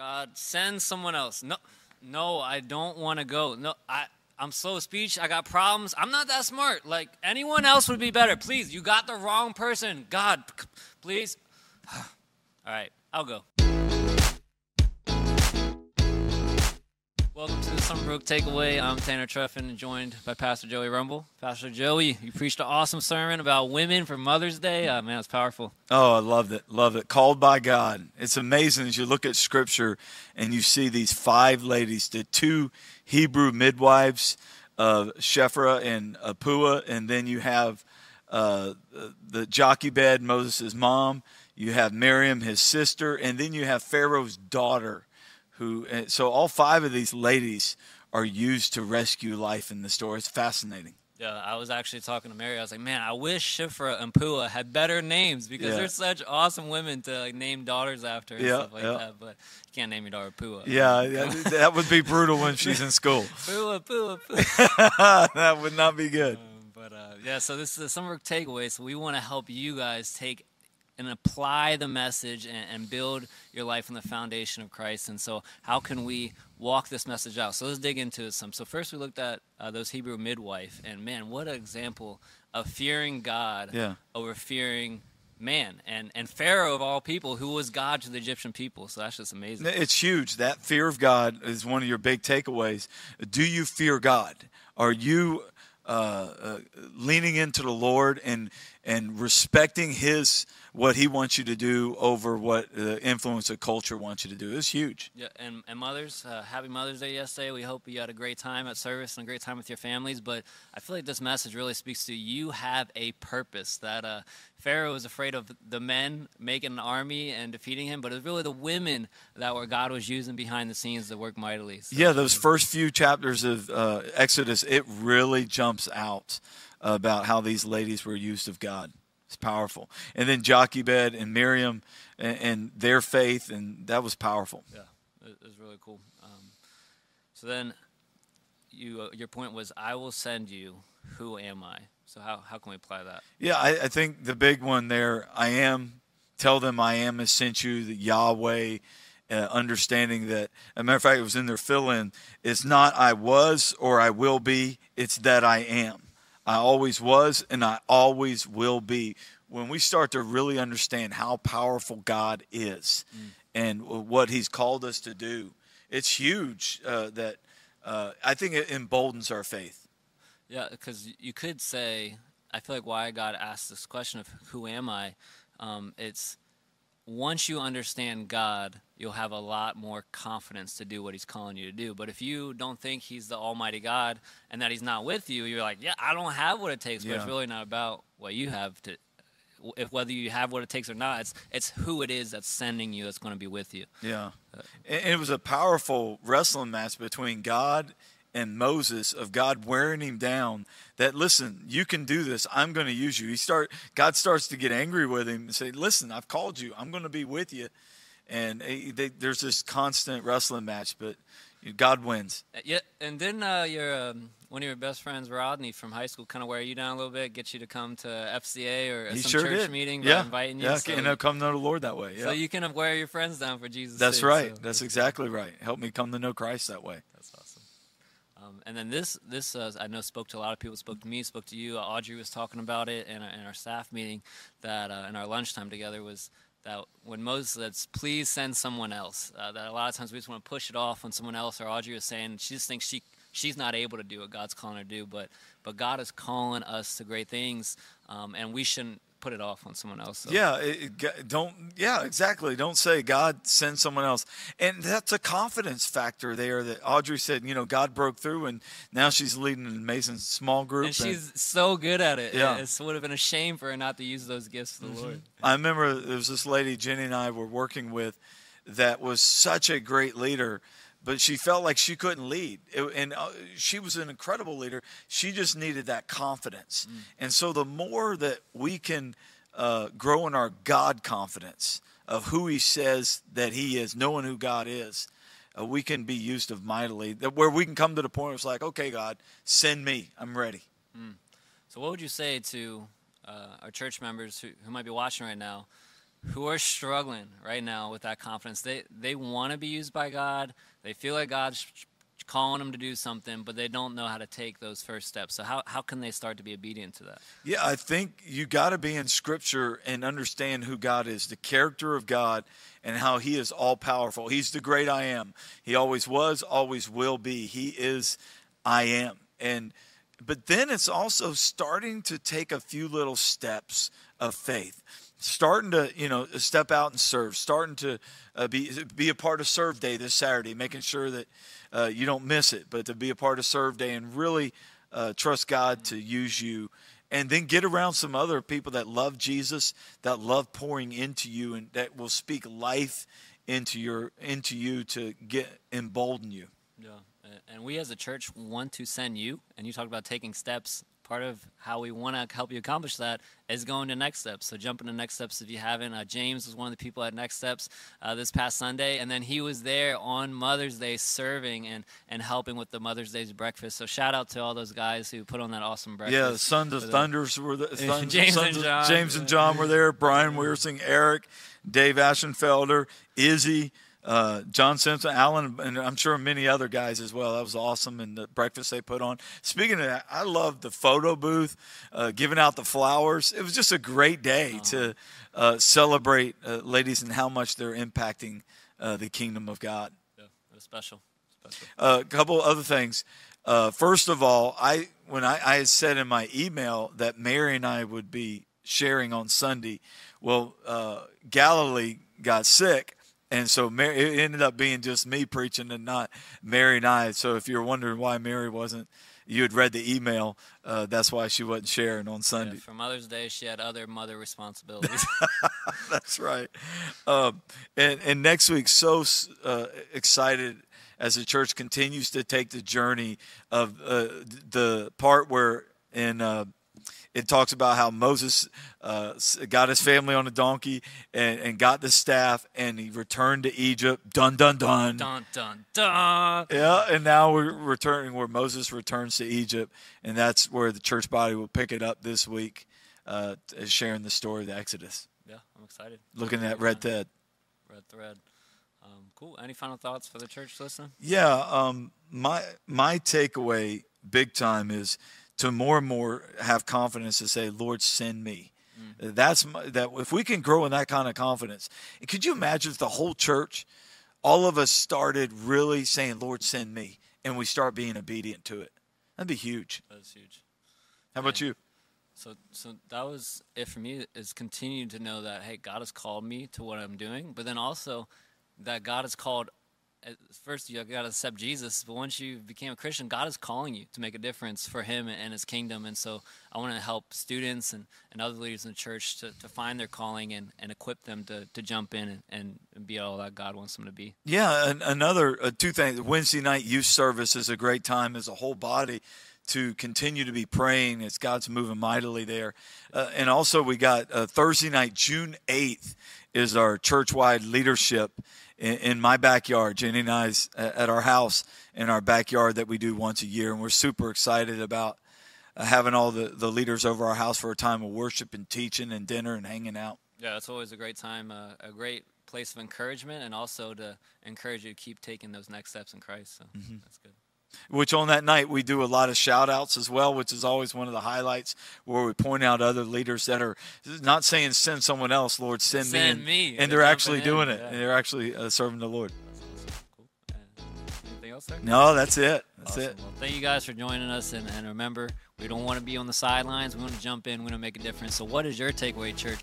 God, send someone else. No, no, I don't want to go. No, I, I'm slow speech. I got problems. I'm not that smart. Like anyone else would be better. Please, you got the wrong person. God, please. All right, I'll go. The Summerbrook Takeaway. I'm Tanner Treffin, joined by Pastor Joey Rumble. Pastor Joey, you preached an awesome sermon about women for Mother's Day. Uh, man, it's powerful. Oh, I loved it. Loved it. Called by God. It's amazing as you look at Scripture and you see these five ladies, the two Hebrew midwives, uh, Shiphrah and Puah, and then you have uh, Jochebed Moses' mom. You have Miriam, his sister, and then you have Pharaoh's daughter who so all five of these ladies are used to rescue life in the store. It's fascinating. Yeah, I was actually talking to Mary. I was like, man, I wish Shiphrah and Puah had better names because yeah. they're such awesome women to like, name daughters after and yeah, stuff like yeah. that. But you can't name your daughter Puah. Yeah, yeah that would be brutal when she's in school. Puah, Puah, Puah. that would not be good. Um, but uh, yeah, so this is a summer takeaway. So we want to help you guys take and apply the message and, and, build your life on the foundation of Christ. And so, how can we walk this message out? So, let's dig into it some. So, first, we looked at uh, those Hebrew midwife, and man, what an example of fearing God yeah. over fearing man and and Pharaoh of all people, who was God to the Egyptian people. So that's just amazing. It's huge. That fear of God is one of your big takeaways. Do you fear God? Are you uh, uh, leaning into the Lord and and respecting His what he wants you to do over what the influence of culture wants you to do is huge. Yeah, and, and mothers, uh, happy Mother's Day yesterday. We hope you had a great time at service and a great time with your families. But I feel like this message really speaks to you have a purpose. That uh, Pharaoh was afraid of the men making an army and defeating him, but it was really the women that were God was using behind the scenes to work mightily. So, yeah, those first few chapters of uh, Exodus, it really jumps out about how these ladies were used of God. It's powerful. And then Jochebed and Miriam and, and, their faith, and that was powerful. Yeah, it was really cool. Um, so then, you uh, your point was, I will send you. Who am I? So how how can we apply that? Yeah, I, I think the big one there. I am. Tell them I am has sent you. The Yahweh. Uh, understanding that, a matter of fact, it was in their fill in. It's not I was or I will be, it's that I am. I always was and I always will be. When we start to really understand how powerful God is mm. and what He's called us to do, it's huge uh, that uh, I think it emboldens our faith. Yeah, because you could say, I feel like why God asked this question of who am I? Um, it's once you understand God, you'll have a lot more confidence to do what He's calling you to do. But if you don't think He's the Almighty God and that He's not with you, you're like, yeah, I don't have what it takes. But it's really not about what you have to. If whether you have what it takes or not, it's it's who it is that's sending you that's going to be with you. Yeah, uh, and it was a powerful wrestling match between God and Moses of God wearing him down that listen you can do this. I'm going to use you. He start God starts to get angry with him and say listen I've called you. I'm going to be with you. And they, there's this constant wrestling match but God wins. Uh, yeah and then uh, your um, one of your best friends Rodney from high school kind of wear you down a little bit get you to come to FCA or he some sure church did. meeting yeah. inviting you yeah so, and come to know the Lord that way yeah. so you can wear your friends down for Jesus that's too, right. so. that's exactly right. Help me come to know Christ that way. That's awesome um, and then this, this uh, I know spoke to a lot of people. Spoke to me, spoke to you. Audrey was talking about it in, in our staff meeting that uh, in our lunchtime together was that when Moses says, "Please send someone else," uh, that a lot of times we just want to push it off on someone else. Or Audrey was saying she just thinks she she's not able to do what God's calling her to do, but but God is calling us to great things, um, and we shouldn't put it off on someone else. So. Yeah, it, don't. Yeah, exactly. Don't say God send someone else, and that's a confidence factor there. That Audrey said, you know, God broke through, and now she's leading an amazing small group, and she's and, so good at it. Yeah, it would have been a shame for her not to use those gifts for the mm-hmm. Lord. I remember there was this lady Jenny and I were working with that was such a great leader but she felt like she couldn't lead. And uh, she was an incredible leader. She just needed that confidence. Mm. And so the more that we can uh, grow in our God confidence of who He says that He is, knowing who God is, uh, we can be used of mightily. That where we can come to the point where it's like, okay, God, send me. I'm ready. Mm. So, what would you say to uh, our church members who, who might be watching right now? Who are struggling right now with that confidence. They they want to be used by God. They feel like God's calling them to do something, but they don't know how to take those first steps. So how how can they start to be obedient to that? Yeah, I think you got to be in Scripture and understand who God is, the character of God, and how He is all powerful. He's the great I am. He always was, always will be. He is I am. And but then it's also starting to take a few little steps of faith starting to you know step out and serve starting to uh, be be a part of serve day this saturday making sure that uh, you don't miss it but to be a part of serve day and really uh, trust god to use you. And then get around some other people that love jesus that love pouring into you and that will speak life into your into you to get embolden you. Yeah. And we as a church want to send you and you talked about taking steps part of how we want to help you accomplish that is going to next steps. So jump into next steps if you haven't. Uh, james was one of the people at next steps uh, this past sunday and then he was there on mother's day serving and, and helping with the mother's day's breakfast. So shout out to all those guys who put on that awesome breakfast yeah the sons of thunders were the sons, james, sons and john, james and john were there. Brian Weersing, eric dave ashenfelder izzy uh, John Simpson, Alan, and I'm sure many other guys as well. That was awesome, and the breakfast they put on. Speaking of that, I love the photo booth, uh, giving out the flowers. It was just a great day oh. to uh, celebrate uh, ladies and how much they're impacting uh, the kingdom of God. Yeah, it was special. special. Uh, a couple other things. first of all, I when I, I had said in my email that Mary and I would be sharing on Sunday. Well, Galilee got sick and so Mary, it ended up being just me preaching and not Mary and I. So if you're wondering why Mary wasn't, you had read the email. Uh, that's why she wasn't sharing on Sunday. Yeah, for Mother's Day, she had other mother responsibilities. that's right. Um, and, and next week, so uh, excited as the church continues to take the journey of uh, the part where in uh, it talks about how Moses uh, got his family on a donkey and, and got the staff, and he returned to Egypt. Dun dun dun. Dun dun dun. Yeah, and now we're returning where Moses returns to Egypt, and that's where the church body will pick it up this week, uh, sharing the story of the Exodus. Yeah, I'm excited. Looking at red thread. Red thread. Um, cool. Any final thoughts for the church listening? Yeah, um, my my takeaway, big time, is to more and more have confidence to say, Lord, send me. Mm. That's my, that. If we can grow in that kind of confidence, could you imagine if the whole church, all of us started really saying, "Lord, send me," and we start being obedient to it? That'd be huge. That's huge. How about you? So, so that was it for me. Is continuing to know that hey, God has called me to what I'm doing, but then also that God has called first you got to accept Jesus, but once you became a Christian, God is calling you to make a difference for Him and His kingdom. And so I want to help students and, and other leaders in the church to, to find their calling and, and equip them to, to jump in and, and be all that God wants them to be. Yeah, another uh, two things. Wednesday night youth service is a great time as a whole body to continue to be praying as God's moving mightily there. Uh, and also, we got uh, Thursday night, June 8th, is our church wide leadership in, in my backyard, Jenny and I's at our house in our backyard that we do once a year, and we're super excited about uh, having all the, the leaders over our house for a time of worship and teaching and dinner and hanging out. Yeah, it's always a great time, uh, a great place of encouragement, and also to encourage you to keep taking those next steps in Christ. So mm-hmm. that's good which on that night we do a lot of shout outs as well, which is always one of the highlights where we point out other leaders that are not saying send someone else, Lord, send, send me. And, me. and they're actually doing in. it. Yeah. And they're actually uh, serving the Lord. Cool. anything else there? No, that's it. That's awesome. it. Well, thank you guys for joining us. And, and remember, we don't want to be on the sidelines. We want to jump in. We want to make a difference. So, what is your takeaway, church?